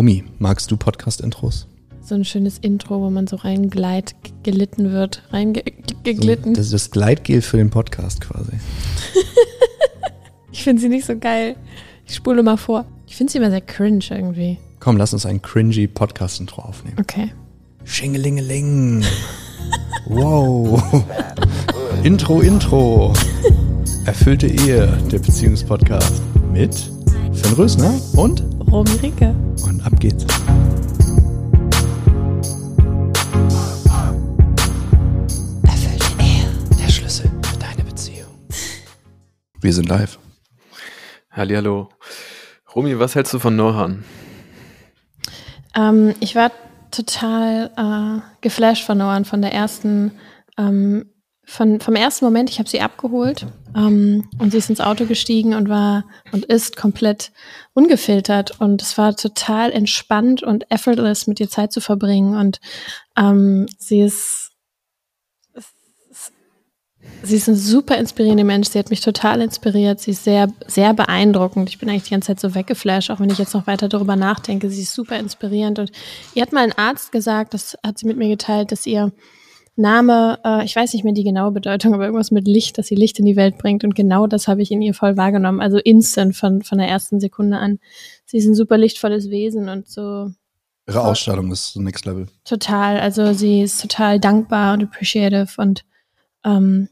Rumi, magst du Podcast-Intros? So ein schönes Intro, wo man so reingleit, gelitten wird, reingeglitten. So, das ist das Gleitgel für den Podcast quasi. ich finde sie nicht so geil. Ich spule mal vor. Ich finde sie immer sehr cringe irgendwie. Komm, lass uns ein cringy Podcast-Intro aufnehmen. Okay. Schingelingeling. wow. Intro, Intro. Erfüllte Ehe, der Beziehungspodcast. Mit Finn Rösner und Romy Ricke. Und ab geht's. Erfüllte Ehe, der Schlüssel für deine Beziehung. Wir sind live. Hallihallo. Romy, was hältst du von Norhan? Ähm, ich war total äh, geflasht von Norhan, von der ersten ähm, von, vom ersten Moment, ich habe sie abgeholt ähm, und sie ist ins Auto gestiegen und war und ist komplett ungefiltert und es war total entspannt und effortless mit ihr Zeit zu verbringen und ähm, sie ist sie ist ein super inspirierender Mensch. Sie hat mich total inspiriert. Sie ist sehr, sehr beeindruckend. Ich bin eigentlich die ganze Zeit so weggeflasht, auch wenn ich jetzt noch weiter darüber nachdenke. Sie ist super inspirierend. Und ihr hat mal ein Arzt gesagt, das hat sie mit mir geteilt, dass ihr Name, äh, ich weiß nicht mehr die genaue Bedeutung, aber irgendwas mit Licht, dass sie Licht in die Welt bringt. Und genau das habe ich in ihr voll wahrgenommen. Also instant von, von der ersten Sekunde an. Sie ist ein super lichtvolles Wesen und so. Ihre Ausstrahlung ist so Next Level. Total. Also sie ist total dankbar und appreciative und ähm,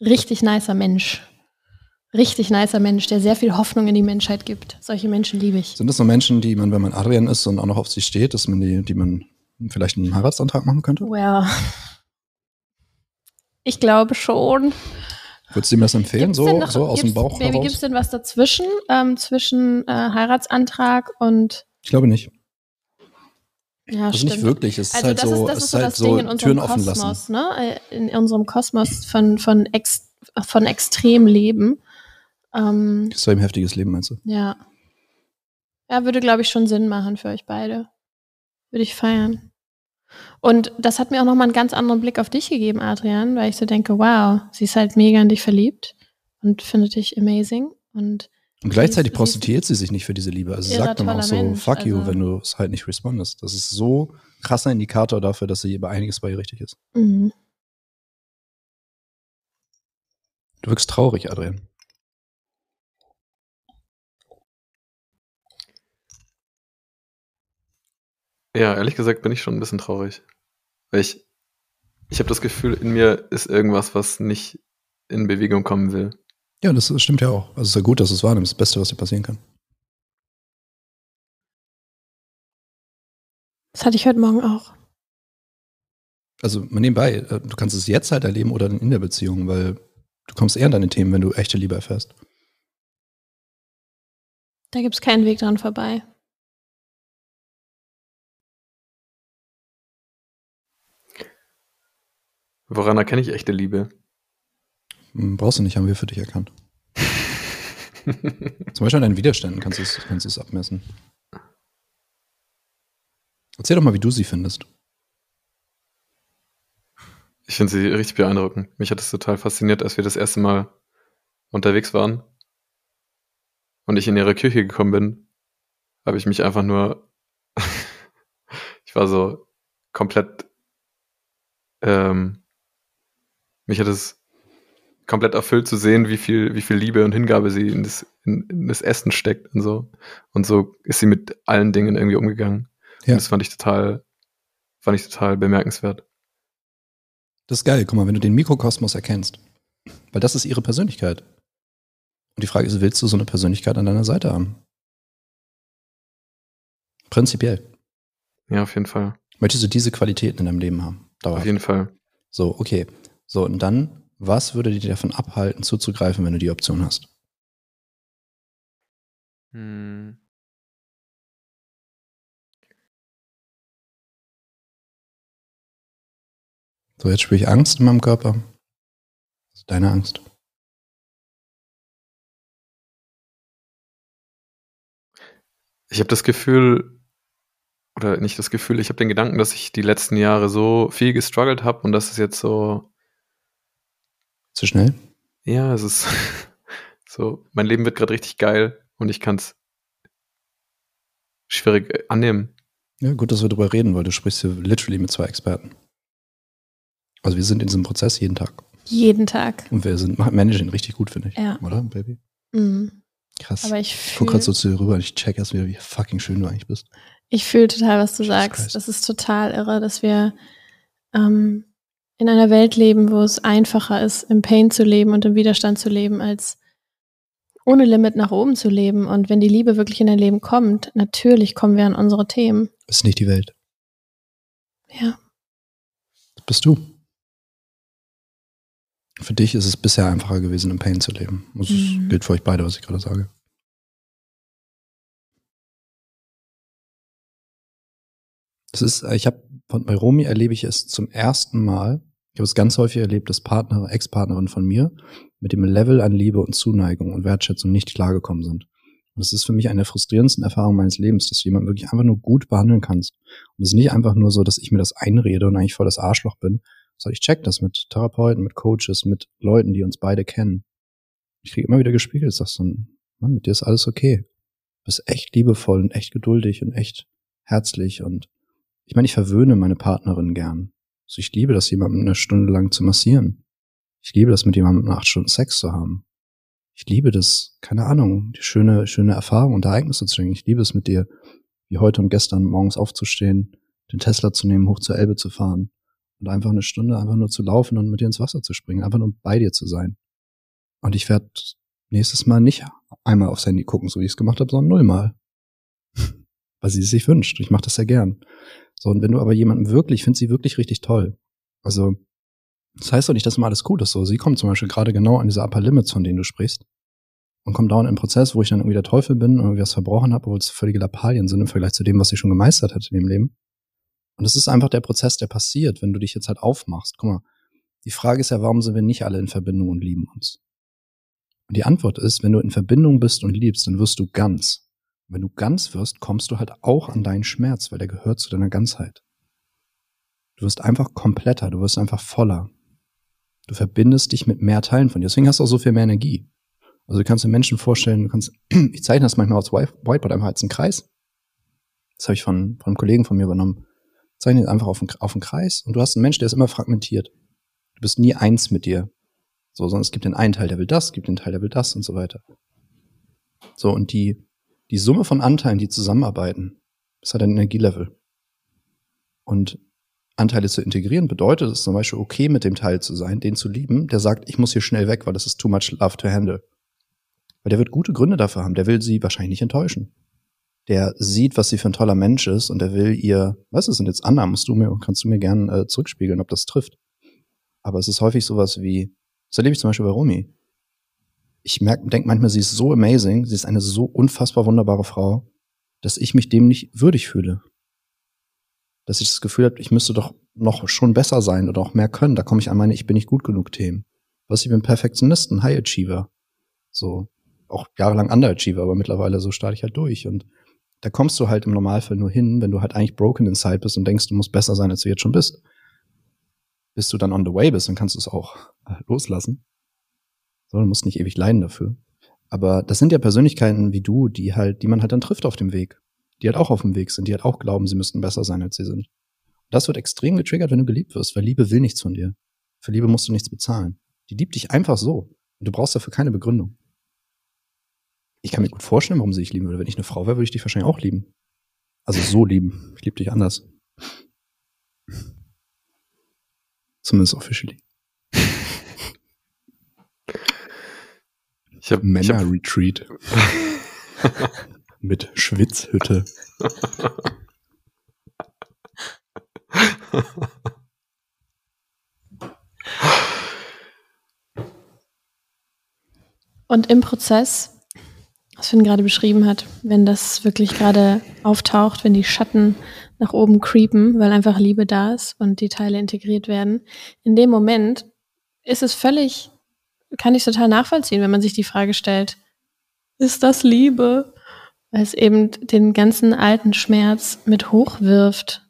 richtig nicer Mensch. Richtig nicer Mensch, der sehr viel Hoffnung in die Menschheit gibt. Solche Menschen liebe ich. Sind das so Menschen, die man, wenn man Adrian ist und auch noch auf sie steht, dass man die, die man vielleicht einen Heiratsantrag machen könnte? Well, ich glaube schon. Würdest du ihm das empfehlen, so, noch, so aus dem Bauch Baby, heraus? Gibt es denn was dazwischen, ähm, zwischen äh, Heiratsantrag und... Ich glaube nicht. Ja, also stimmt. nicht wirklich. Es ist also halt das so, ist, das ist so halt das so Ding in unserem Türen Kosmos, offen lassen. ne? In unserem Kosmos von, von, ex, von extrem Leben. Ähm, das war ein heftiges Leben, meinst du? Ja. Ja, würde, glaube ich, schon Sinn machen für euch beide. Würde ich feiern. Und das hat mir auch nochmal einen ganz anderen Blick auf dich gegeben, Adrian, weil ich so denke, wow, sie ist halt mega in dich verliebt und findet dich amazing. Und, und gleichzeitig prostituiert sie sich nicht für diese Liebe. Also sie sagt dann auch so, Mensch, fuck also you, wenn du es halt nicht respondest. Das ist so krasser Indikator dafür, dass sie über einiges bei ihr richtig ist. Mhm. Du wirkst traurig, Adrian. Ja, ehrlich gesagt bin ich schon ein bisschen traurig. Weil ich, ich habe das Gefühl, in mir ist irgendwas, was nicht in Bewegung kommen will. Ja, das stimmt ja auch. Also es ist ja gut, dass du es wahrnimmst. Das Beste, was dir passieren kann. Das hatte ich heute Morgen auch. Also nebenbei, äh, du kannst es jetzt halt erleben oder in der Beziehung, weil du kommst eher an deine Themen, wenn du echte Liebe erfährst. Da gibt es keinen Weg dran vorbei. Woran erkenne ich echte Liebe? Hm, brauchst du nicht, haben wir für dich erkannt. Zum Beispiel an deinen Widerständen kannst du es kannst abmessen. Erzähl doch mal, wie du sie findest. Ich finde sie richtig beeindruckend. Mich hat es total fasziniert, als wir das erste Mal unterwegs waren und ich in ihre Küche gekommen bin, habe ich mich einfach nur, ich war so komplett ähm, mich hat es komplett erfüllt zu sehen, wie viel, wie viel Liebe und Hingabe sie in das, in, in das Essen steckt und so. Und so ist sie mit allen Dingen irgendwie umgegangen. Ja. Und das fand ich total, fand ich total bemerkenswert. Das ist geil. Guck mal, wenn du den Mikrokosmos erkennst, weil das ist ihre Persönlichkeit. Und die Frage ist, willst du so eine Persönlichkeit an deiner Seite haben? Prinzipiell. Ja, auf jeden Fall. Möchtest du diese Qualitäten in deinem Leben haben? Dauerhaft. Auf jeden Fall. So, okay. So, und dann, was würde dich davon abhalten, zuzugreifen, wenn du die Option hast? Hm. So, jetzt spüre ich Angst in meinem Körper. Das ist deine Angst. Ich habe das Gefühl, oder nicht das Gefühl, ich habe den Gedanken, dass ich die letzten Jahre so viel gestruggelt habe und dass es jetzt so zu schnell? Ja, es ist so, mein Leben wird gerade richtig geil und ich kann es schwierig äh, annehmen. Ja, gut, dass wir darüber reden, weil du sprichst hier literally mit zwei Experten. Also wir sind in diesem Prozess jeden Tag. Jeden Tag. Und wir sind managen richtig gut, finde ich. Ja. Oder, Baby? Mhm. Krass. Aber ich ich guck gerade so fühle zu dir rüber und ich check erst wieder, wie fucking schön du eigentlich bist. ich fühl total, was du Jesus sagst. Christ. Das ist total irre, dass wir ähm, in einer Welt leben, wo es einfacher ist, im Pain zu leben und im Widerstand zu leben, als ohne Limit nach oben zu leben. Und wenn die Liebe wirklich in dein Leben kommt, natürlich kommen wir an unsere Themen. Ist nicht die Welt. Ja. Das bist du. Für dich ist es bisher einfacher gewesen, im Pain zu leben. Das Mhm. gilt für euch beide, was ich gerade sage. Das ist, ich habe bei Romy erlebe ich es zum ersten Mal. Ich habe es ganz häufig erlebt, dass Partner, Ex-Partnerin von mir mit dem Level an Liebe und Zuneigung und Wertschätzung nicht klargekommen sind. Und das ist für mich eine der frustrierendsten Erfahrungen meines Lebens, dass du jemanden wirklich einfach nur gut behandeln kannst. Und es ist nicht einfach nur so, dass ich mir das einrede und eigentlich voll das Arschloch bin, sondern ich check das mit Therapeuten, mit Coaches, mit Leuten, die uns beide kennen. Ich kriege immer wieder gespiegelt, sagst so, Mann, mit dir ist alles okay. Du bist echt liebevoll und echt geduldig und echt herzlich und ich meine, ich verwöhne meine Partnerin gern. Also ich liebe das, jemanden eine Stunde lang zu massieren. Ich liebe das, mit jemandem acht Stunden Sex zu haben. Ich liebe das, keine Ahnung, die schöne, schöne Erfahrung und Ereignisse zu bringen. Ich liebe es mit dir, wie heute und gestern morgens aufzustehen, den Tesla zu nehmen, hoch zur Elbe zu fahren und einfach eine Stunde einfach nur zu laufen und mit dir ins Wasser zu springen, einfach nur bei dir zu sein. Und ich werde nächstes Mal nicht einmal aufs Handy gucken, so wie ich es gemacht habe, sondern nullmal. Weil sie es sich wünscht. Ich mache das sehr gern. So, und wenn du aber jemanden wirklich, ich finde sie wirklich richtig toll. Also, das heißt doch nicht, dass immer alles gut ist. So, sie kommt zum Beispiel gerade genau an diese Upper Limits, von denen du sprichst. Und kommt dauernd in einen Prozess, wo ich dann irgendwie der Teufel bin und irgendwie was verbrochen habe, obwohl es völlige Lappalien sind im Vergleich zu dem, was sie schon gemeistert hat in ihrem Leben. Und das ist einfach der Prozess, der passiert, wenn du dich jetzt halt aufmachst. Guck mal, die Frage ist ja, warum sind wir nicht alle in Verbindung und lieben uns? Und die Antwort ist, wenn du in Verbindung bist und liebst, dann wirst du ganz. Wenn du ganz wirst, kommst du halt auch an deinen Schmerz, weil der gehört zu deiner Ganzheit. Du wirst einfach kompletter, du wirst einfach voller. Du verbindest dich mit mehr Teilen von dir. Deswegen hast du auch so viel mehr Energie. Also du kannst dir Menschen vorstellen, du kannst, ich zeichne das manchmal White- Whiteboard einfach als einen Kreis. Das habe ich von, von einem Kollegen von mir übernommen. Zeichne einfach auf einen, auf einen Kreis und du hast einen Mensch, der ist immer fragmentiert. Du bist nie eins mit dir. So, sondern es gibt den einen Teil, der will das, gibt den Teil, der will das und so weiter. So, und die, die Summe von Anteilen, die zusammenarbeiten, ist halt ein Energielevel. Und Anteile zu integrieren bedeutet es zum Beispiel okay mit dem Teil zu sein, den zu lieben, der sagt, ich muss hier schnell weg, weil das ist too much love to handle. Weil der wird gute Gründe dafür haben, der will sie wahrscheinlich nicht enttäuschen. Der sieht, was sie für ein toller Mensch ist und der will ihr, was ist, sind jetzt Annahmen, musst du mir, kannst du mir gern äh, zurückspiegeln, ob das trifft. Aber es ist häufig sowas wie, das erlebe ich zum Beispiel bei Romy. Ich merke, denke manchmal, sie ist so amazing, sie ist eine so unfassbar wunderbare Frau, dass ich mich dem nicht würdig fühle. Dass ich das Gefühl habe, ich müsste doch noch schon besser sein oder auch mehr können. Da komme ich an meine Ich bin nicht gut genug Themen. Was ich bin Perfektionist, ein High Achiever. So, auch jahrelang Underachiever, aber mittlerweile so starte ich halt durch. Und da kommst du halt im Normalfall nur hin, wenn du halt eigentlich broken inside bist und denkst, du musst besser sein, als du jetzt schon bist. Bis du dann on the way bist, dann kannst du es auch äh, loslassen. So, du musst nicht ewig leiden dafür. Aber das sind ja Persönlichkeiten wie du, die halt, die man halt dann trifft auf dem Weg. Die halt auch auf dem Weg sind, die halt auch glauben, sie müssten besser sein, als sie sind. Das wird extrem getriggert, wenn du geliebt wirst, weil Liebe will nichts von dir. Für Liebe musst du nichts bezahlen. Die liebt dich einfach so. Und du brauchst dafür keine Begründung. Ich kann mir gut vorstellen, warum sie dich lieben würde. Wenn ich eine Frau wäre, würde ich dich wahrscheinlich auch lieben. Also so lieben. Ich liebe dich anders. Zumindest officially. Ich habe ich hab, Männer-Retreat. Mit Schwitzhütte. Und im Prozess, was Finn gerade beschrieben hat, wenn das wirklich gerade auftaucht, wenn die Schatten nach oben creepen, weil einfach Liebe da ist und die Teile integriert werden, in dem Moment ist es völlig, kann ich total nachvollziehen, wenn man sich die Frage stellt, ist das Liebe? Weil es eben den ganzen alten Schmerz mit hochwirft.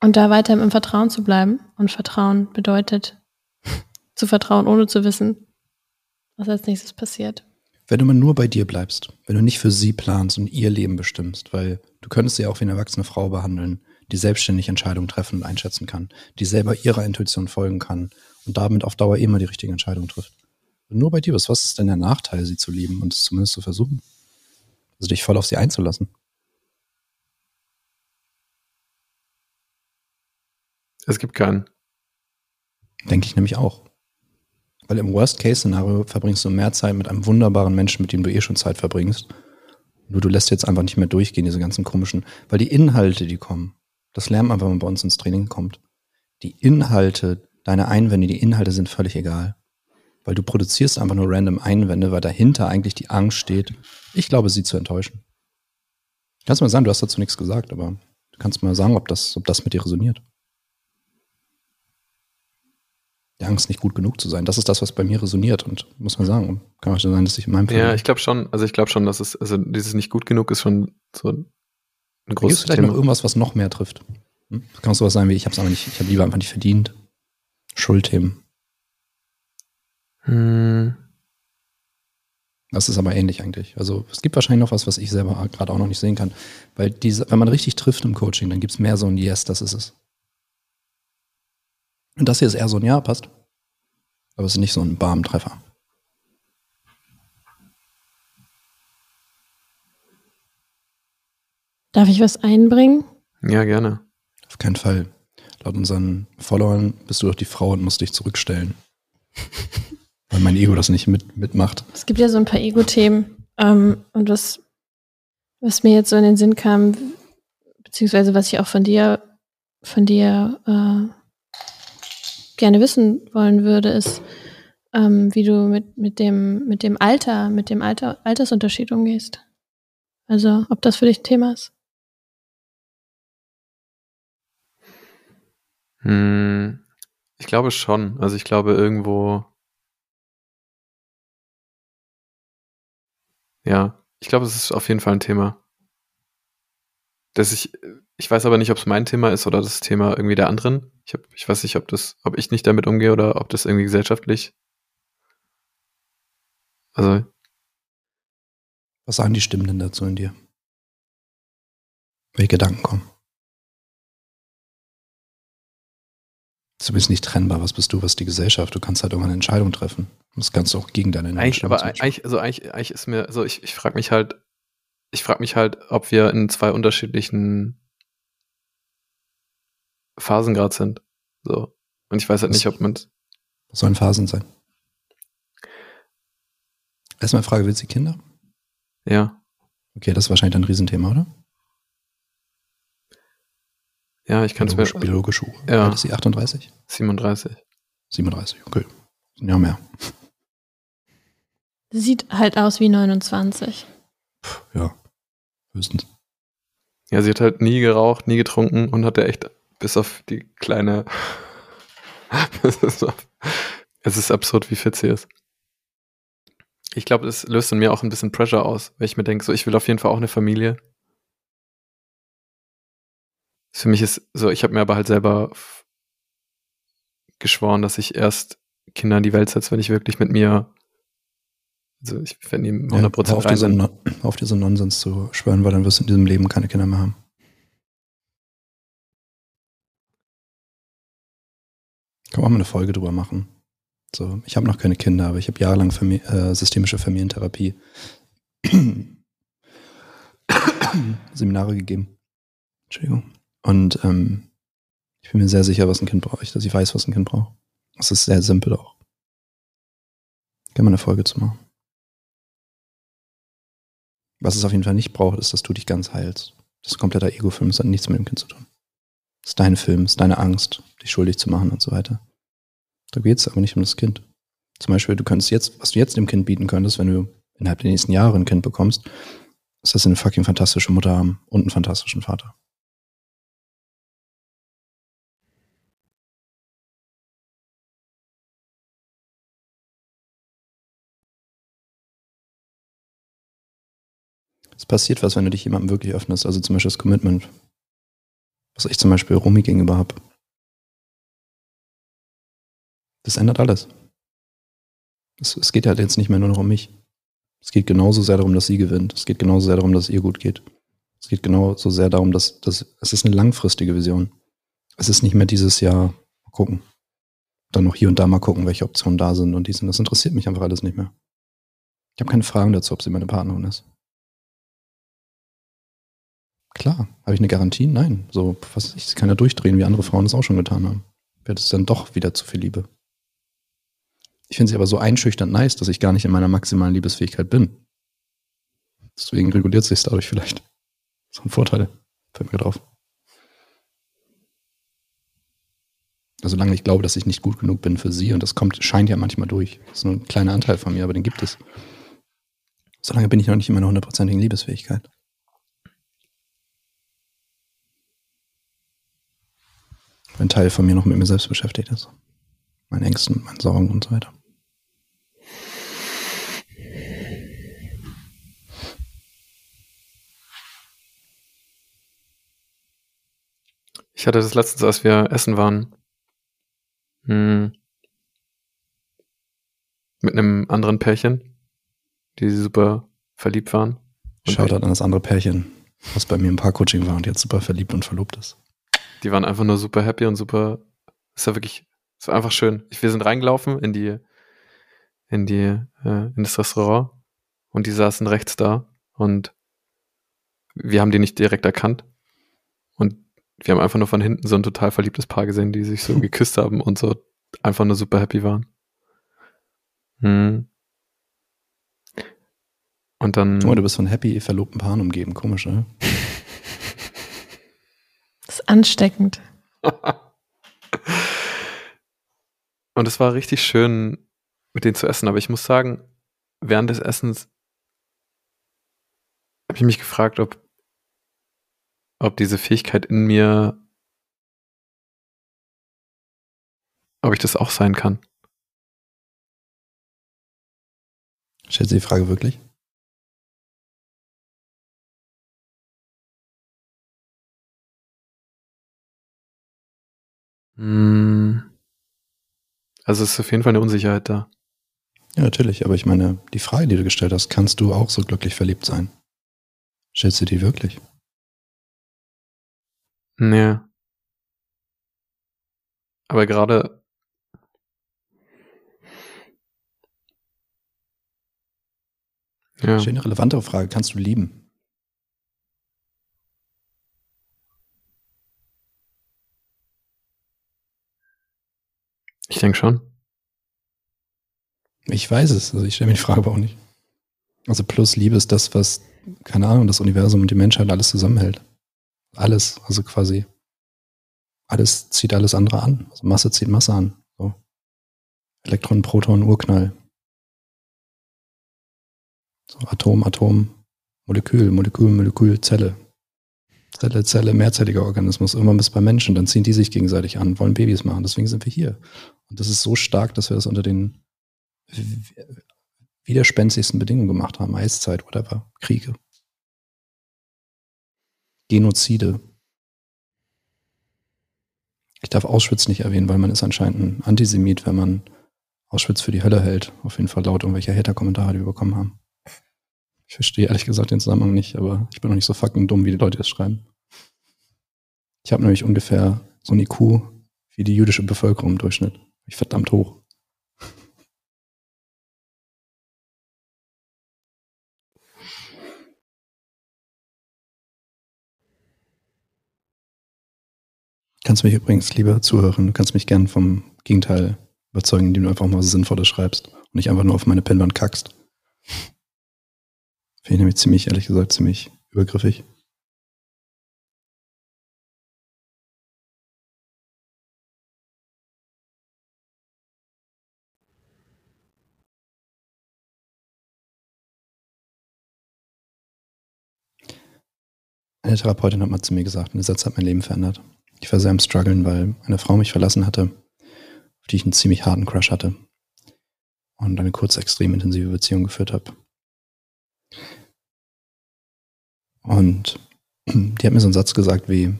Und da weiter im Vertrauen zu bleiben. Und Vertrauen bedeutet, zu vertrauen, ohne zu wissen, was als nächstes passiert. Wenn du mal nur bei dir bleibst, wenn du nicht für sie planst und ihr Leben bestimmst, weil du könntest sie auch wie eine erwachsene Frau behandeln, die selbstständig Entscheidungen treffen und einschätzen kann, die selber ihrer Intuition folgen kann und damit auf Dauer immer die richtige Entscheidung trifft. Du nur bei dir bist, was ist denn der Nachteil, sie zu lieben und es zumindest zu versuchen? Also dich voll auf sie einzulassen. Es gibt keinen. Denke ich nämlich auch. Weil im Worst-Case-Szenario verbringst du mehr Zeit mit einem wunderbaren Menschen, mit dem du eh schon Zeit verbringst. Nur du lässt jetzt einfach nicht mehr durchgehen, diese ganzen komischen, weil die Inhalte, die kommen, das lernt man, wenn man bei uns ins Training kommt. Die Inhalte, deine Einwände, die Inhalte sind völlig egal. Weil du produzierst einfach nur random Einwände, weil dahinter eigentlich die Angst steht, ich glaube, sie zu enttäuschen. Kannst mal sagen, du hast dazu nichts gesagt, aber du kannst mal sagen, ob das, ob das mit dir resoniert. die Angst, nicht gut genug zu sein. Das ist das, was bei mir resoniert und muss man sagen, kann auch schon sein, dass ich in meinem Fall. Ja, ich glaube schon, also ich glaube schon, dass es, also dieses nicht gut genug ist schon so ein großes vielleicht Thema. noch irgendwas, was noch mehr trifft. Hm? Kann auch sowas sein wie, ich habe es einfach nicht, ich habe lieber einfach nicht verdient. Schuldthemen. Hm. Das ist aber ähnlich eigentlich. Also es gibt wahrscheinlich noch was, was ich selber gerade auch noch nicht sehen kann. Weil diese, wenn man richtig trifft im Coaching, dann gibt es mehr so ein Yes, das ist es. Und das hier ist eher so ein Ja, passt. Aber es ist nicht so ein Barmtreffer. Darf ich was einbringen? Ja, gerne. Auf keinen Fall. Laut unseren Followern bist du doch die Frau und musst dich zurückstellen. Weil mein Ego das nicht mit, mitmacht. Es gibt ja so ein paar Ego-Themen. Ähm, und was, was mir jetzt so in den Sinn kam, beziehungsweise was ich auch von dir, von dir äh, gerne wissen wollen würde, ist, ähm, wie du mit, mit, dem, mit dem Alter, mit dem Alter, Altersunterschied umgehst. Also, ob das für dich ein Thema ist. Hm, ich glaube schon. Also ich glaube irgendwo. Ja, ich glaube, es ist auf jeden Fall ein Thema. Dass ich, ich weiß aber nicht, ob es mein Thema ist oder das Thema irgendwie der anderen. Ich, hab, ich weiß nicht, ob das, ob ich nicht damit umgehe oder ob das irgendwie gesellschaftlich. Also. Was sagen die Stimmen denn dazu in dir? Welche Gedanken kommen? Du bist nicht trennbar. Was bist du? Was die Gesellschaft? Du kannst halt irgendwann eine Entscheidung treffen. Das kannst du auch gegen deine Entscheidung Eigentlich, aber eigentlich, also eigentlich, eigentlich ist mir, also ich, ich frage mich halt, ich frage mich halt, ob wir in zwei unterschiedlichen Phasen gerade sind. So. Und ich weiß halt was, nicht, ob man. Was sollen Phasen sein? Erstmal Frage, willst du Kinder? Ja. Okay, das ist wahrscheinlich ein Riesenthema, oder? Ja, ich kann es mir. Biologisch. Ja. ist sie 38? 37. 37, okay. Ja, mehr. Sieht halt aus wie 29. Puh, ja, höchstens. Ja, sie hat halt nie geraucht, nie getrunken und hatte echt bis auf die kleine. es ist absurd, wie fit sie ist. Ich glaube, es löst in mir auch ein bisschen Pressure aus, weil ich mir denke, so, ich will auf jeden Fall auch eine Familie. Für mich ist so, ich habe mir aber halt selber geschworen, dass ich erst Kinder in die Welt setze, wenn ich wirklich mit mir, also ich werde ihm 100% ja, auf, rein diese, auf diese Nonsens zu schwören, weil dann wirst du in diesem Leben keine Kinder mehr haben. Kann man mal eine Folge drüber machen. So, ich habe noch keine Kinder, aber ich habe jahrelang Famili äh, systemische Familientherapie Seminare gegeben. Entschuldigung. Und ähm, ich bin mir sehr sicher, was ein Kind braucht, dass ich weiß, was ein Kind braucht. Das ist sehr simpel auch. Kann man eine Folge zu machen. Was es auf jeden Fall nicht braucht, ist, dass du dich ganz heilst. Das ist ein kompletter Ego-Film, das hat nichts mit dem Kind zu tun. Das ist dein Film, das ist deine Angst, dich schuldig zu machen und so weiter. Da geht es aber nicht um das Kind. Zum Beispiel, du könntest jetzt, was du jetzt dem Kind bieten könntest, wenn du innerhalb der nächsten Jahre ein Kind bekommst, ist, dass sie eine fucking fantastische Mutter haben und einen fantastischen Vater. Es passiert was, wenn du dich jemandem wirklich öffnest. Also zum Beispiel das Commitment, was ich zum Beispiel Romy gegenüber habe. Das ändert alles. Es, es geht halt jetzt nicht mehr nur noch um mich. Es geht genauso sehr darum, dass sie gewinnt. Es geht genauso sehr darum, dass es ihr gut geht. Es geht genauso sehr darum, dass, dass es ist eine langfristige Vision. Es ist nicht mehr dieses Jahr mal gucken. Dann noch hier und da mal gucken, welche Optionen da sind und die sind. Das interessiert mich einfach alles nicht mehr. Ich habe keine Fragen dazu, ob sie meine Partnerin ist. Klar, habe ich eine Garantie? Nein. So, was ich kann ja durchdrehen, wie andere Frauen das auch schon getan haben. Wäre das dann doch wieder zu viel Liebe. Ich finde sie aber so einschüchternd nice, dass ich gar nicht in meiner maximalen Liebesfähigkeit bin. Deswegen reguliert sich dadurch vielleicht. So ein Vorteil. Fällt mir drauf. Also solange ich glaube, dass ich nicht gut genug bin für sie, und das kommt, scheint ja manchmal durch. Das ist nur ein kleiner Anteil von mir, aber den gibt es. Solange bin ich noch nicht in meiner hundertprozentigen Liebesfähigkeit. Ein Teil von mir noch mit mir selbst beschäftigt ist. Meinen Ängsten, meinen Sorgen und so weiter. Ich hatte das letztens, als wir essen waren, hm, mit einem anderen Pärchen, die super verliebt waren. Schaut an das andere Pärchen, was bei mir im Paar-Coaching war und jetzt super verliebt und verlobt ist. Die waren einfach nur super happy und super, es war wirklich, es war einfach schön. Wir sind reingelaufen in die, in die, äh, in das Restaurant und die saßen rechts da und wir haben die nicht direkt erkannt und wir haben einfach nur von hinten so ein total verliebtes Paar gesehen, die sich so geküsst haben und so einfach nur super happy waren. Hm. Und dann. Guck mal, du bist von happy verlobten Paaren umgeben. Komisch, ne? Ist ansteckend. und es war richtig schön, mit denen zu essen. Aber ich muss sagen, während des Essens habe ich mich gefragt, ob ob diese Fähigkeit in mir, ob ich das auch sein kann. Stellt sie die Frage wirklich? Also es ist auf jeden Fall eine Unsicherheit da. Ja, natürlich, aber ich meine, die Frage, die du gestellt hast, kannst du auch so glücklich verliebt sein? Stellst du die wirklich? Nee. Aber gerade Ja. Schöne relevantere Frage. Kannst du lieben? Denke schon. Ich weiß es. Also ich stelle mir die Frage aber auch nicht. Also plus Liebe ist das, was, keine Ahnung, das Universum und die Menschheit alles zusammenhält. Alles, also quasi alles zieht alles andere an. Also Masse zieht Masse an. So. Elektron, Proton, Urknall. So Atom, Atom, Molekül, Molekül, Molekül, Zelle. Zelle, Zelle, mehrzelliger Organismus. Irgendwann bis bei Menschen, dann ziehen die sich gegenseitig an, wollen Babys machen. Deswegen sind wir hier. Und das ist so stark, dass wir das unter den widerspenstigsten Bedingungen gemacht haben. Eiszeit, whatever, Kriege. Genozide. Ich darf Auschwitz nicht erwähnen, weil man ist anscheinend ein Antisemit, wenn man Auschwitz für die Hölle hält. Auf jeden Fall laut irgendwelche Hater-Kommentare, die wir bekommen haben. Verstehe ehrlich gesagt den Zusammenhang nicht, aber ich bin noch nicht so fucking dumm, wie die Leute das schreiben. Ich habe nämlich ungefähr so ein IQ wie die jüdische Bevölkerung im Durchschnitt. Ich verdammt hoch. Kannst mich übrigens, lieber Zuhörer, du kannst mich gern vom Gegenteil überzeugen, indem du einfach mal was Sinnvolles schreibst und nicht einfach nur auf meine Pinnwand kackst. Finde ich nämlich ziemlich, ehrlich gesagt, ziemlich übergriffig. Eine Therapeutin hat mal zu mir gesagt, und der Satz hat mein Leben verändert. Ich war sehr am struggeln, weil eine Frau mich verlassen hatte, auf die ich einen ziemlich harten Crush hatte und eine kurz extrem intensive Beziehung geführt habe. Und die hat mir so einen Satz gesagt wie,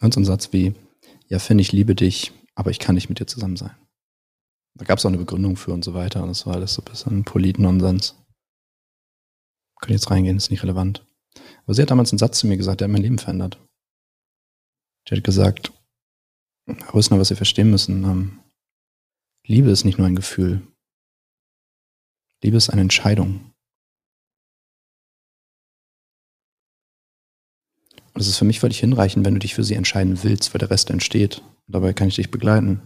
und so einen Satz wie, ja, Finn, ich liebe dich, aber ich kann nicht mit dir zusammen sein. Da gab es auch eine Begründung für und so weiter und das war alles so ein bisschen Polit-Nonsens. Könnte jetzt reingehen, ist nicht relevant. Aber sie hat damals einen Satz zu mir gesagt, der hat mein Leben verändert. Die hat gesagt, Herr Rösner, was Sie verstehen müssen, ähm, Liebe ist nicht nur ein Gefühl. Liebe ist eine Entscheidung. Und es ist für mich völlig hinreichend, wenn du dich für sie entscheiden willst, weil der Rest entsteht. Und dabei kann ich dich begleiten.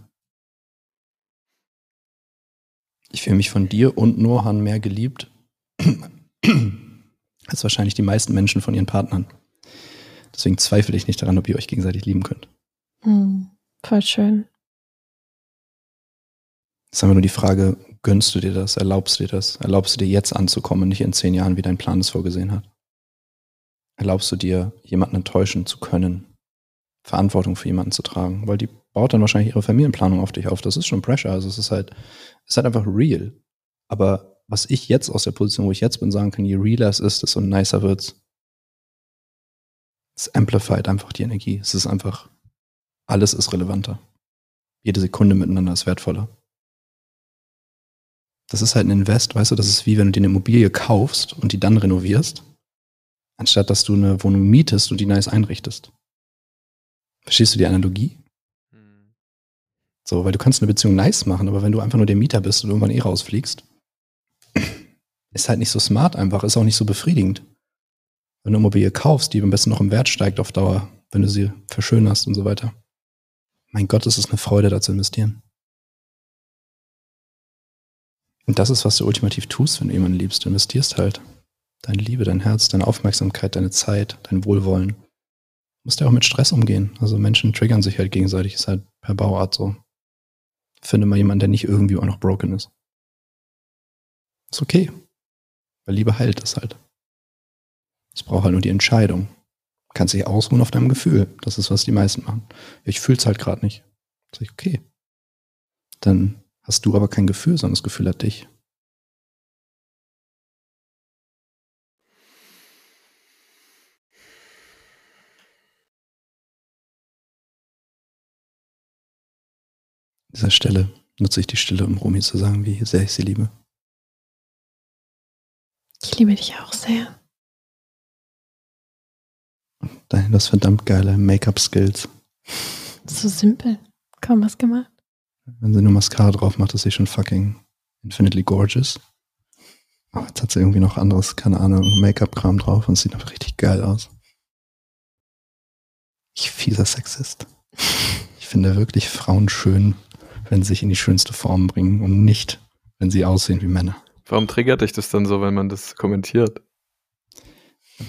Ich fühle mich von dir und Nohan mehr geliebt als wahrscheinlich die meisten Menschen von ihren Partnern. Deswegen zweifle ich nicht daran, ob ihr euch gegenseitig lieben könnt. Hm, voll schön. Jetzt haben wir nur die Frage, gönnst du dir das, erlaubst du dir das, erlaubst du dir jetzt anzukommen, nicht in zehn Jahren, wie dein Plan es vorgesehen hat? Erlaubst du dir, jemanden enttäuschen zu können, Verantwortung für jemanden zu tragen? Weil die baut dann wahrscheinlich ihre Familienplanung auf dich auf. Das ist schon Pressure. Also es ist halt, es ist halt einfach real. Aber was ich jetzt aus der Position, wo ich jetzt bin, sagen kann, je realer es ist, desto nicer wird's. Es amplified einfach die Energie. Es ist einfach, alles ist relevanter. Jede Sekunde miteinander ist wertvoller. Das ist halt ein Invest, weißt du, das ist wie wenn du dir eine Immobilie kaufst und die dann renovierst, anstatt dass du eine Wohnung mietest und die nice einrichtest. Verstehst du die Analogie? So, weil du kannst eine Beziehung nice machen, aber wenn du einfach nur der Mieter bist und irgendwann eh rausfliegst, ist halt nicht so smart einfach, ist auch nicht so befriedigend. Wenn du eine Immobilie kaufst, die am besten noch im Wert steigt auf Dauer, wenn du sie verschönerst und so weiter. Mein Gott, ist es eine Freude, da zu investieren. Und das ist, was du ultimativ tust, wenn du jemanden liebst. Du investierst halt deine Liebe, dein Herz, deine Aufmerksamkeit, deine Zeit, dein Wohlwollen. Du musst ja auch mit Stress umgehen. Also Menschen triggern sich halt gegenseitig, ist halt per Bauart so. Finde mal jemanden, der nicht irgendwie auch noch broken ist. Ist okay. Weil Liebe heilt es halt. Es braucht halt nur die Entscheidung. Du kannst dich ausruhen auf deinem Gefühl. Das ist, was die meisten machen. Ich fühl's halt gerade nicht. Sag ich, okay. Dann hast du aber kein Gefühl, sondern das Gefühl hat dich. An dieser Stelle nutze ich die Stille, um Romy zu sagen, wie sehr ich sie liebe. Ich liebe dich auch sehr. Dein, das verdammt geile Make-up-Skills. So simpel. Kaum was gemacht. Wenn sie nur Mascara drauf macht, ist sie schon fucking infinitely gorgeous. Aber jetzt hat sie irgendwie noch anderes, keine Ahnung, Make-up-Kram drauf und sieht einfach richtig geil aus. Ich fieser Sexist. Ich finde wirklich Frauen schön, wenn sie sich in die schönste Form bringen und nicht, wenn sie aussehen wie Männer. Warum triggert dich das dann so, wenn man das kommentiert?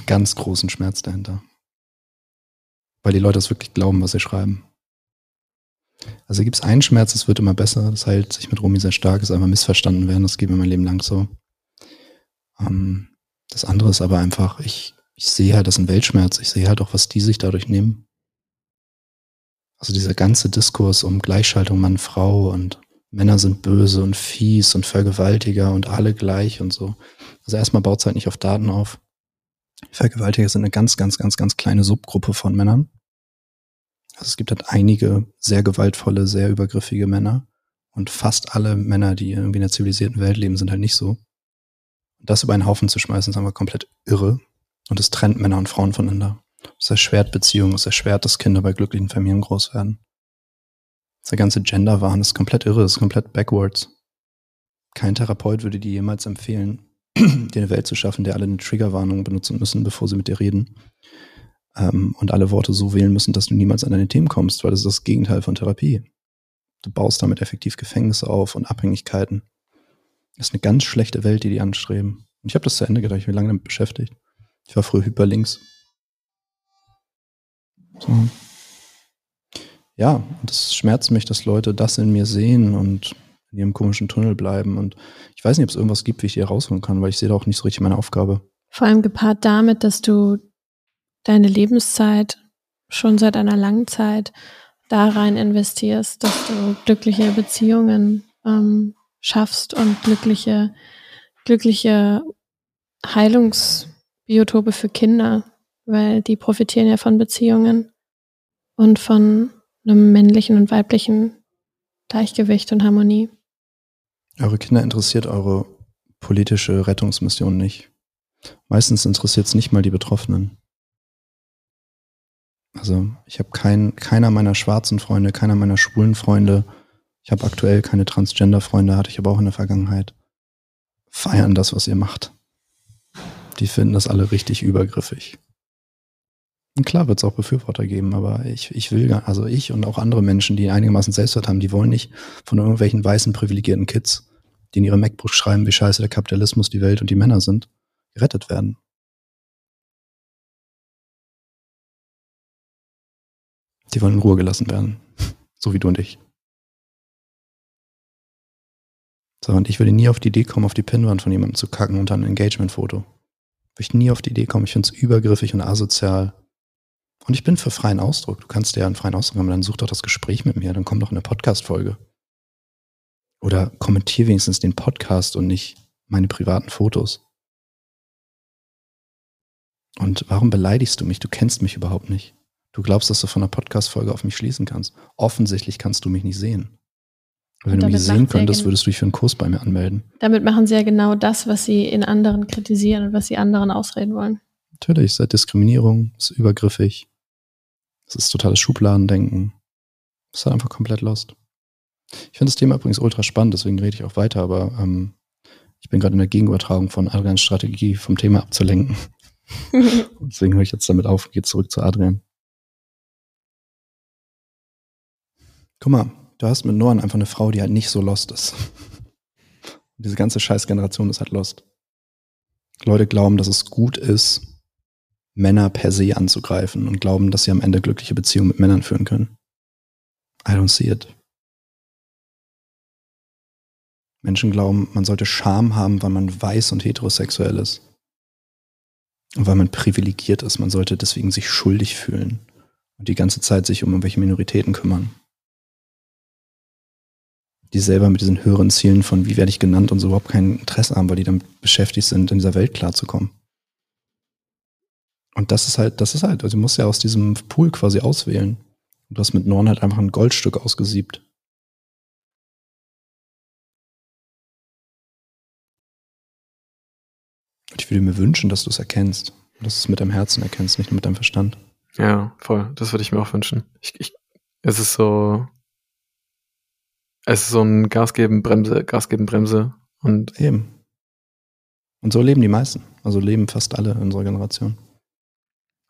Ganz großen Schmerz dahinter. Weil die Leute das wirklich glauben, was sie schreiben. Also gibt es einen Schmerz, es wird immer besser. Das heilt sich mit Romy sehr stark, ist einfach missverstanden werden. Das geht mir mein Leben lang so. Ähm, das andere ist aber einfach, ich, ich sehe halt, das ist ein Weltschmerz. Ich sehe halt auch, was die sich dadurch nehmen. Also dieser ganze Diskurs um Gleichschaltung Mann-Frau und Männer sind böse und fies und Vergewaltiger und alle gleich und so. Also erstmal baut es halt nicht auf Daten auf. Vergewaltiger sind eine ganz, ganz, ganz, ganz kleine Subgruppe von Männern. Also es gibt halt einige sehr gewaltvolle, sehr übergriffige Männer. Und fast alle Männer, die irgendwie in der zivilisierten Welt leben, sind halt nicht so. Und das über einen Haufen zu schmeißen, ist einfach komplett irre. Und es trennt Männer und Frauen voneinander. Es erschwert Beziehungen, es erschwert, dass Kinder bei glücklichen Familien groß werden. Der ganze Gender-Wahn ist komplett irre, ist komplett backwards. Kein Therapeut würde dir jemals empfehlen, dir eine Welt zu schaffen, der alle eine Triggerwarnung benutzen müssen, bevor sie mit dir reden ähm, und alle Worte so wählen müssen, dass du niemals an deine Themen kommst, weil das ist das Gegenteil von Therapie. Du baust damit effektiv Gefängnisse auf und Abhängigkeiten. Das ist eine ganz schlechte Welt, die die anstreben. Und ich habe das zu Ende gedacht, ich bin lange damit beschäftigt. Ich war früher hyperlinks. So. Ja, und es schmerzt mich, dass Leute das in mir sehen und in ihrem komischen Tunnel bleiben. Und ich weiß nicht, ob es irgendwas gibt, wie ich die herausholen kann, weil ich sehe da auch nicht so richtig meine Aufgabe. Vor allem gepaart damit, dass du deine Lebenszeit schon seit einer langen Zeit da rein investierst, dass du glückliche Beziehungen ähm, schaffst und glückliche, glückliche Heilungsbiotope für Kinder, weil die profitieren ja von Beziehungen und von einem männlichen und weiblichen Gleichgewicht und Harmonie. Eure Kinder interessiert eure politische Rettungsmission nicht. Meistens interessiert es nicht mal die Betroffenen. Also ich habe kein, keiner meiner schwarzen Freunde, keiner meiner schwulen Freunde, ich habe aktuell keine Transgender-Freunde, hatte ich aber auch in der Vergangenheit, feiern das, was ihr macht. Die finden das alle richtig übergriffig. Und klar wird es auch Befürworter geben, aber ich, ich will, also ich und auch andere Menschen, die einigermaßen Selbstwert haben, die wollen nicht von irgendwelchen weißen privilegierten Kids, die in ihre MacBooks schreiben, wie scheiße der Kapitalismus, die Welt und die Männer sind, gerettet werden. Die wollen in Ruhe gelassen werden. So wie du und ich. So, und ich würde nie auf die Idee kommen, auf die Pinnwand von jemandem zu kacken unter ein Engagement-Foto. Würde ich nie auf die Idee kommen. Ich finde es übergriffig und asozial. Und ich bin für freien Ausdruck. Du kannst ja einen freien Ausdruck haben, dann such doch das Gespräch mit mir, dann komm doch in eine Podcast-Folge. Oder kommentier wenigstens den Podcast und nicht meine privaten Fotos. Und warum beleidigst du mich? Du kennst mich überhaupt nicht. Du glaubst, dass du von einer Podcast-Folge auf mich schließen kannst. Offensichtlich kannst du mich nicht sehen. Wenn du mich sehen könntest, würdest du dich für einen Kurs bei mir anmelden. Damit machen sie ja genau das, was sie in anderen kritisieren und was sie anderen ausreden wollen. Natürlich, es ist Diskriminierung, es ist übergriffig, es ist totales Schubladendenken. Es ist halt einfach komplett lost. Ich finde das Thema übrigens ultra spannend, deswegen rede ich auch weiter, aber ähm, ich bin gerade in der Gegenübertragung von Adrians Strategie vom Thema abzulenken. und deswegen höre ich jetzt damit auf und gehe zurück zu Adrian. Guck mal, du hast mit Noan einfach eine Frau, die halt nicht so lost ist. Und diese ganze Scheißgeneration ist halt lost. Leute glauben, dass es gut ist, Männer per se anzugreifen und glauben, dass sie am Ende glückliche Beziehungen mit Männern führen können. I don't see it. Menschen glauben, man sollte Scham haben, weil man weiß und heterosexuell ist. Und weil man privilegiert ist. Man sollte deswegen sich schuldig fühlen und die ganze Zeit sich um irgendwelche Minoritäten kümmern die selber mit diesen höheren Zielen von wie werde ich genannt und so überhaupt kein Interesse haben, weil die damit beschäftigt sind, in dieser Welt klarzukommen. Und das ist halt, das ist halt, also du musst ja aus diesem Pool quasi auswählen. Und du hast mit Norn halt einfach ein Goldstück ausgesiebt. Und ich würde mir wünschen, dass du es erkennst. Und dass du es mit deinem Herzen erkennst, nicht nur mit deinem Verstand. Ja, voll. Das würde ich mir auch wünschen. Ich, ich, es ist so, es ist so ein Gas geben, Bremse, Gas geben, Bremse und. Eben. Und so leben die meisten. Also leben fast alle in unserer Generation.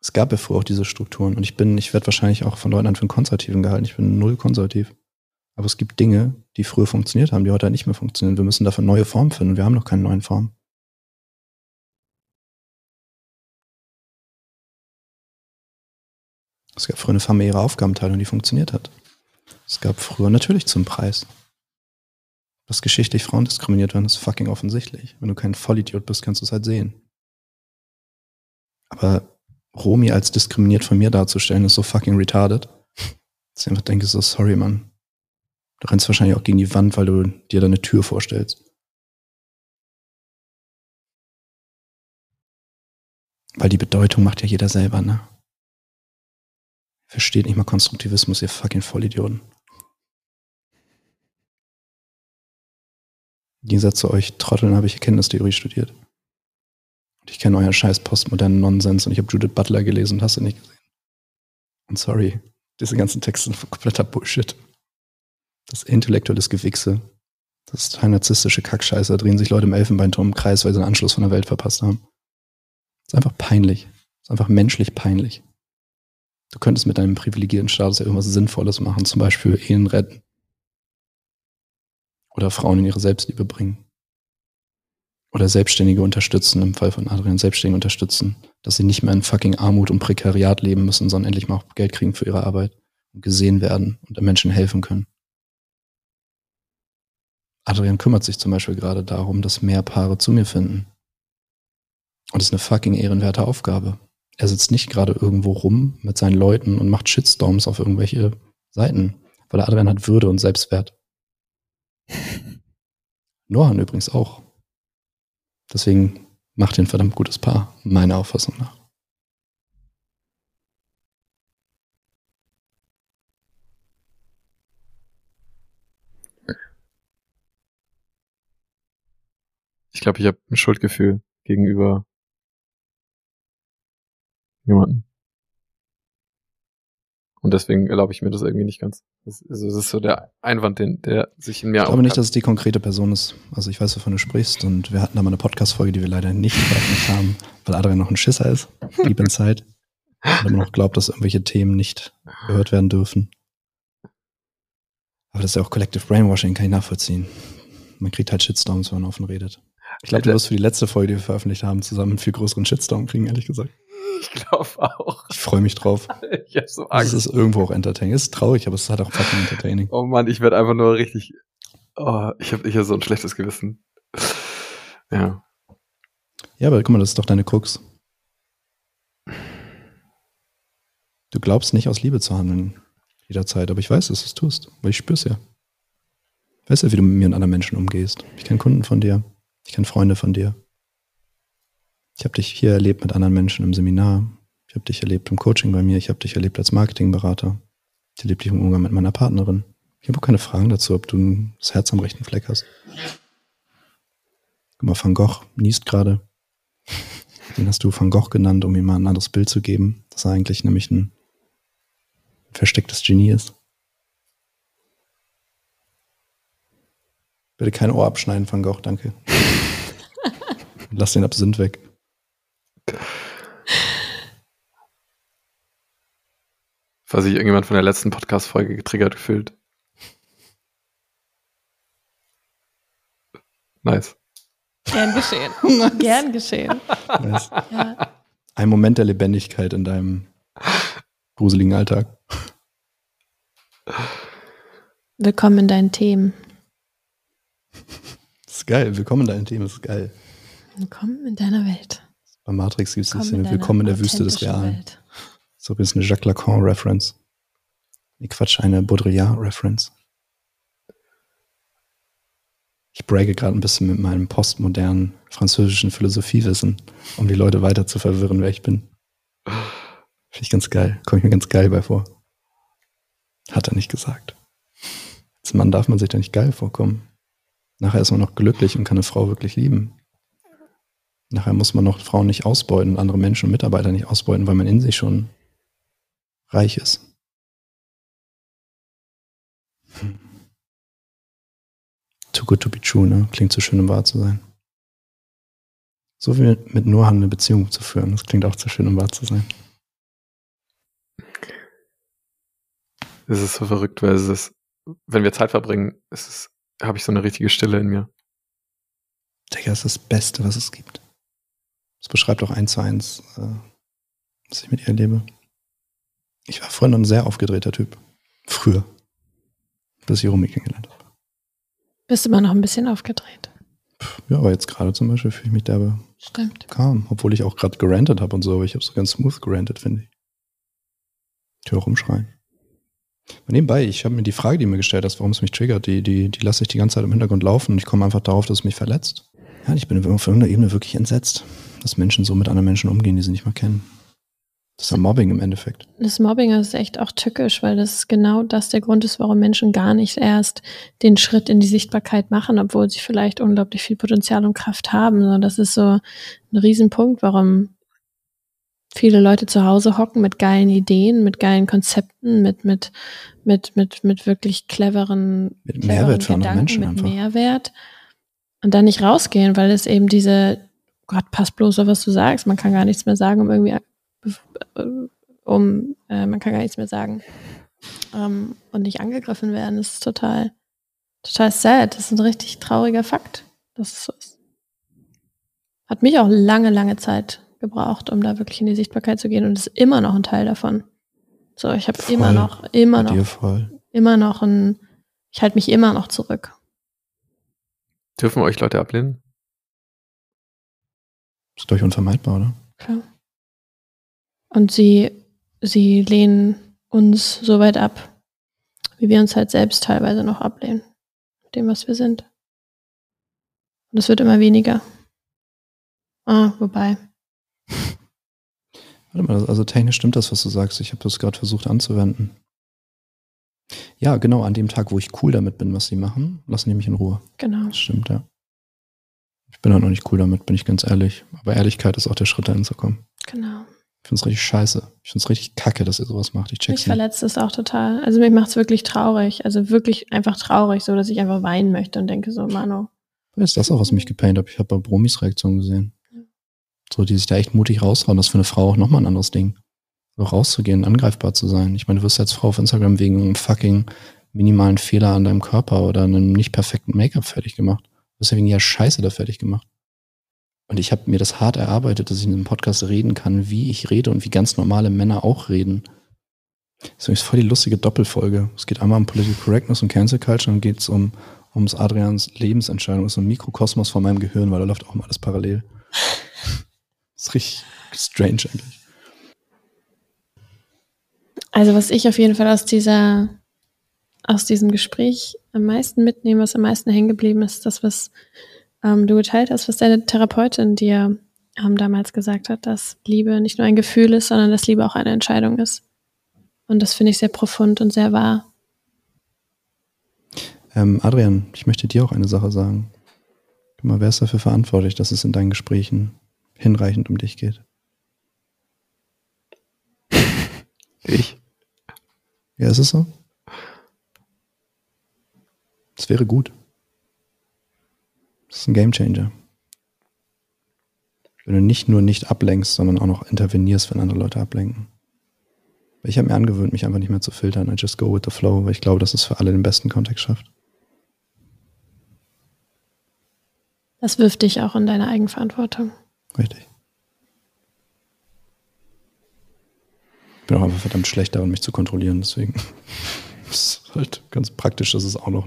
Es gab ja früher auch diese Strukturen und ich bin, ich werde wahrscheinlich auch von Leuten an für einen Konservativen gehalten. Ich bin null konservativ. Aber es gibt Dinge, die früher funktioniert haben, die heute halt nicht mehr funktionieren. Wir müssen dafür neue Formen finden. Wir haben noch keine neuen Formen. Es gab früher eine familiäre Aufgabenteilung, die funktioniert hat. Es gab früher natürlich zum Preis. Dass geschichtlich Frauen diskriminiert werden, ist fucking offensichtlich. Wenn du kein Vollidiot bist, kannst du es halt sehen. Aber Romy als diskriminiert von mir darzustellen, ist so fucking retarded. Dass ich einfach denke, so sorry, Mann. Du rennst wahrscheinlich auch gegen die Wand, weil du dir da eine Tür vorstellst. Weil die Bedeutung macht ja jeder selber, ne? Versteht nicht mal Konstruktivismus, ihr fucking Vollidioten. Im Gegensatz zu euch Trotteln habe ich Erkenntnistheorie studiert. Und ich kenne euren scheiß postmodernen Nonsens und ich habe Judith Butler gelesen und hast du nicht gesehen. Und sorry, diese ganzen Texte sind kompletter Bullshit. Das intellektuelles Gewichse. Das ist total narzisstische Kackscheiße. Da drehen sich Leute im Elfenbeinturm im Kreis, weil sie den Anschluss von der Welt verpasst haben. Das ist einfach peinlich. Das ist einfach menschlich peinlich. Du könntest mit deinem privilegierten Status ja irgendwas Sinnvolles machen, zum Beispiel Ehen retten. Oder Frauen in ihre Selbstliebe bringen. Oder Selbstständige unterstützen, im Fall von Adrian Selbstständige unterstützen, dass sie nicht mehr in fucking Armut und Prekariat leben müssen, sondern endlich mal auch Geld kriegen für ihre Arbeit und gesehen werden und den Menschen helfen können. Adrian kümmert sich zum Beispiel gerade darum, dass mehr Paare zu mir finden. Und das ist eine fucking ehrenwerte Aufgabe. Er sitzt nicht gerade irgendwo rum mit seinen Leuten und macht Shitstorms auf irgendwelche Seiten, weil Adrian hat Würde und Selbstwert. Nohan übrigens auch. Deswegen macht ihr ein verdammt gutes Paar, meiner Auffassung nach. Ich glaube, ich habe ein Schuldgefühl gegenüber jemanden. Und deswegen erlaube ich mir das irgendwie nicht ganz. Das, also das ist so der Einwand, den, der sich in mir Ich glaube nicht, dass es die konkrete Person ist. Also ich weiß, wovon du sprichst und wir hatten da mal eine Podcast-Folge, die wir leider nicht veröffentlicht haben, weil Adrian noch ein Schisser ist, lieb in Zeit. Und immer noch glaubt, dass irgendwelche Themen nicht gehört werden dürfen. Aber das ist ja auch Collective Brainwashing, kann ich nachvollziehen. Man kriegt halt Shitstorms, wenn man offen redet. Ich glaube, du wirst für die letzte Folge, die wir veröffentlicht haben, zusammen einen viel größeren Shitstorm kriegen, ehrlich gesagt. Ich glaube auch. Ich freue mich drauf. Ich hab so Es Angst. ist irgendwo auch entertaining. Es ist traurig, aber es ist halt auch fucking entertaining. Oh Mann, ich werde einfach nur richtig. Oh, ich habe ich hab so ein schlechtes Gewissen. Ja. Ja, aber guck mal, das ist doch deine Krux. Du glaubst nicht aus Liebe zu handeln jederzeit, aber ich weiß, dass du es tust, weil ich spür's ja. Ich weiß ja, wie du mit mir und anderen Menschen umgehst. Ich kenne Kunden von dir, ich kenne Freunde von dir. Ich habe dich hier erlebt mit anderen Menschen im Seminar. Ich habe dich erlebt im Coaching bei mir. Ich habe dich erlebt als Marketingberater. Ich erlebe dich im Umgang mit meiner Partnerin. Ich habe auch keine Fragen dazu, ob du das Herz am rechten Fleck hast. Guck mal, Van Gogh niest gerade. Den hast du Van Gogh genannt, um ihm mal ein anderes Bild zu geben, dass er eigentlich nämlich ein verstecktes Genie ist. Bitte kein Ohr abschneiden, Van Gogh, danke. Lass den Absinth weg. Falls sich irgendjemand von der letzten Podcast-Folge getriggert fühlt. Nice. Gern geschehen. Gern geschehen. Nice. Ja. Ein Moment der Lebendigkeit in deinem gruseligen Alltag. Willkommen in deinen Themen. Das ist geil. Willkommen in deinem Team, das ist geil. Willkommen in deiner Welt. Bei Matrix gibt es die Willkommen Szene deiner Willkommen in der Wüste des Realen. Welt. So ist eine Jacques Lacan-Reference. Nee, Quatsch, eine Baudrillard-Reference. Ich bragge gerade ein bisschen mit meinem postmodernen französischen Philosophiewissen, um die Leute weiter zu verwirren, wer ich bin. Finde ich ganz geil. Komme ich mir ganz geil bei vor. Hat er nicht gesagt. Als Mann darf man sich da nicht geil vorkommen. Nachher ist man noch glücklich und kann eine Frau wirklich lieben. Nachher muss man noch Frauen nicht ausbeuten, andere Menschen und Mitarbeiter nicht ausbeuten, weil man in sich schon reich ist. Hm. Too good to be true, ne? Klingt zu schön, um wahr zu sein. So wie mit Nurhan eine Beziehung zu führen, das klingt auch zu schön, um wahr zu sein. Es ist so verrückt, weil es ist, wenn wir Zeit verbringen, ist habe ich so eine richtige Stille in mir. Digga, das ist das Beste, was es gibt. Das beschreibt auch eins zu eins, äh, was ich mit ihr erlebe. Ich war früher noch ein sehr aufgedrehter Typ. Früher. Bis ich Romy kennengelernt habe. Bist immer noch ein bisschen aufgedreht. Ja, aber jetzt gerade zum Beispiel fühle ich mich derbe Stimmt. calm. Obwohl ich auch gerade gerantet habe und so, aber ich habe so ganz smooth gerantet, finde ich. Höre rumschreien. Aber nebenbei, ich habe mir die Frage, die du mir gestellt hast, warum es mich triggert, die, die, die lasse ich die ganze Zeit im Hintergrund laufen und ich komme einfach darauf, dass es mich verletzt. Ja, ich bin auf irgendeiner Ebene wirklich entsetzt, dass Menschen so mit anderen Menschen umgehen, die sie nicht mal kennen. Das ist ja Mobbing im Endeffekt. Das Mobbing ist echt auch tückisch, weil das genau das der Grund ist, warum Menschen gar nicht erst den Schritt in die Sichtbarkeit machen, obwohl sie vielleicht unglaublich viel Potenzial und Kraft haben. So, das ist so ein Riesenpunkt, warum viele Leute zu Hause hocken mit geilen Ideen, mit geilen Konzepten, mit, mit, mit, mit, mit wirklich cleveren, Mit cleveren Mehrwert für andere Menschen mit einfach. Mehrwert und dann nicht rausgehen, weil es eben diese, Gott, pass bloß auf, was du sagst, man kann gar nichts mehr sagen, um irgendwie um, äh, man kann gar nichts mehr sagen ähm, und nicht angegriffen werden. Das ist total, total sad. Das ist ein richtig trauriger Fakt, dass es so ist. Hat mich auch lange, lange Zeit gebraucht, um da wirklich in die Sichtbarkeit zu gehen und ist immer noch ein Teil davon. So, ich habe immer noch, immer noch, voll. immer noch ein, ich halte mich immer noch zurück. Dürfen euch Leute ablehnen? Ist doch unvermeidbar, oder? Klar. Und sie, sie lehnen uns so weit ab, wie wir uns halt selbst teilweise noch ablehnen. Mit dem, was wir sind. Und es wird immer weniger. Ah, wobei. Warte mal, also technisch stimmt das, was du sagst. Ich habe das gerade versucht anzuwenden. Ja, genau, an dem Tag, wo ich cool damit bin, was sie machen, lassen die mich in Ruhe. Genau. Das stimmt, ja. Ich bin halt noch nicht cool damit, bin ich ganz ehrlich. Aber Ehrlichkeit ist auch der Schritt, dahin zu kommen. Genau. Ich find's richtig scheiße. Ich find's richtig kacke, dass ihr sowas macht. Ich check's Mich verletzt es auch total. Also mich macht's wirklich traurig. Also wirklich einfach traurig, so dass ich einfach weinen möchte und denke so, Mano. Ist das auch, was mich gepaint hat? Ich habe bei Bromis Reaktion gesehen. So, die sich da echt mutig raushauen. Das ist für eine Frau auch nochmal ein anderes Ding. So rauszugehen, angreifbar zu sein. Ich meine, du wirst als Frau auf Instagram wegen einem fucking minimalen Fehler an deinem Körper oder einem nicht perfekten Make-up fertig gemacht. Du wirst ja wegen ja Scheiße da fertig gemacht. Und ich habe mir das hart erarbeitet, dass ich in diesem Podcast reden kann, wie ich rede und wie ganz normale Männer auch reden. Das ist voll die lustige Doppelfolge. Es geht einmal um Political Correctness und Cancel Culture und geht es um ums Adrians Lebensentscheidung. Das ist ein Mikrokosmos von meinem Gehirn, weil da läuft auch immer alles parallel. Das ist richtig strange eigentlich. Also was ich auf jeden Fall aus dieser, aus diesem Gespräch am meisten mitnehme, was am meisten hängen geblieben ist, das, was ähm, du geteilt hast, was deine Therapeutin dir ähm, damals gesagt hat, dass Liebe nicht nur ein Gefühl ist, sondern dass Liebe auch eine Entscheidung ist. Und das finde ich sehr profund und sehr wahr. Ähm, Adrian, ich möchte dir auch eine Sache sagen. Guck mal, wer ist dafür verantwortlich, dass es in deinen Gesprächen hinreichend um dich geht? Ich. Ja, ist es so? Wäre gut. Das ist ein Gamechanger. Wenn du nicht nur nicht ablenkst, sondern auch noch intervenierst, wenn andere Leute ablenken. Ich habe mir angewöhnt, mich einfach nicht mehr zu filtern. I just go with the flow, weil ich glaube, dass es für alle den besten Kontext schafft. Das wirft dich auch in deine Eigenverantwortung. Richtig. Ich bin auch einfach verdammt schlecht darin, mich zu kontrollieren, deswegen ist halt ganz praktisch, dass es auch noch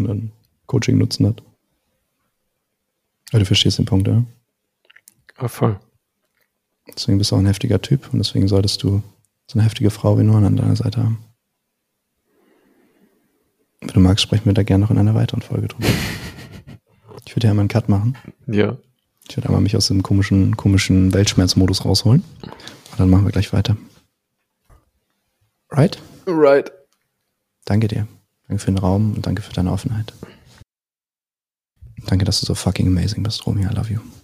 einen Coaching-Nutzen hat. Aber du verstehst den Punkt, ja? Ah, voll. Deswegen bist du auch ein heftiger Typ und deswegen solltest du so eine heftige Frau wie Noah an deiner Seite haben. Wenn du magst, sprechen wir da gerne noch in einer weiteren Folge drüber. Ich würde ja mal einen Cut machen. Ja. Ich würde einmal mich aus dem komischen, komischen Weltschmerzmodus rausholen. Und dann machen wir gleich weiter. Right? Right. Danke dir. Danke für den Raum und danke für deine Offenheit. Danke, dass du so fucking amazing bist, Romy. I love you.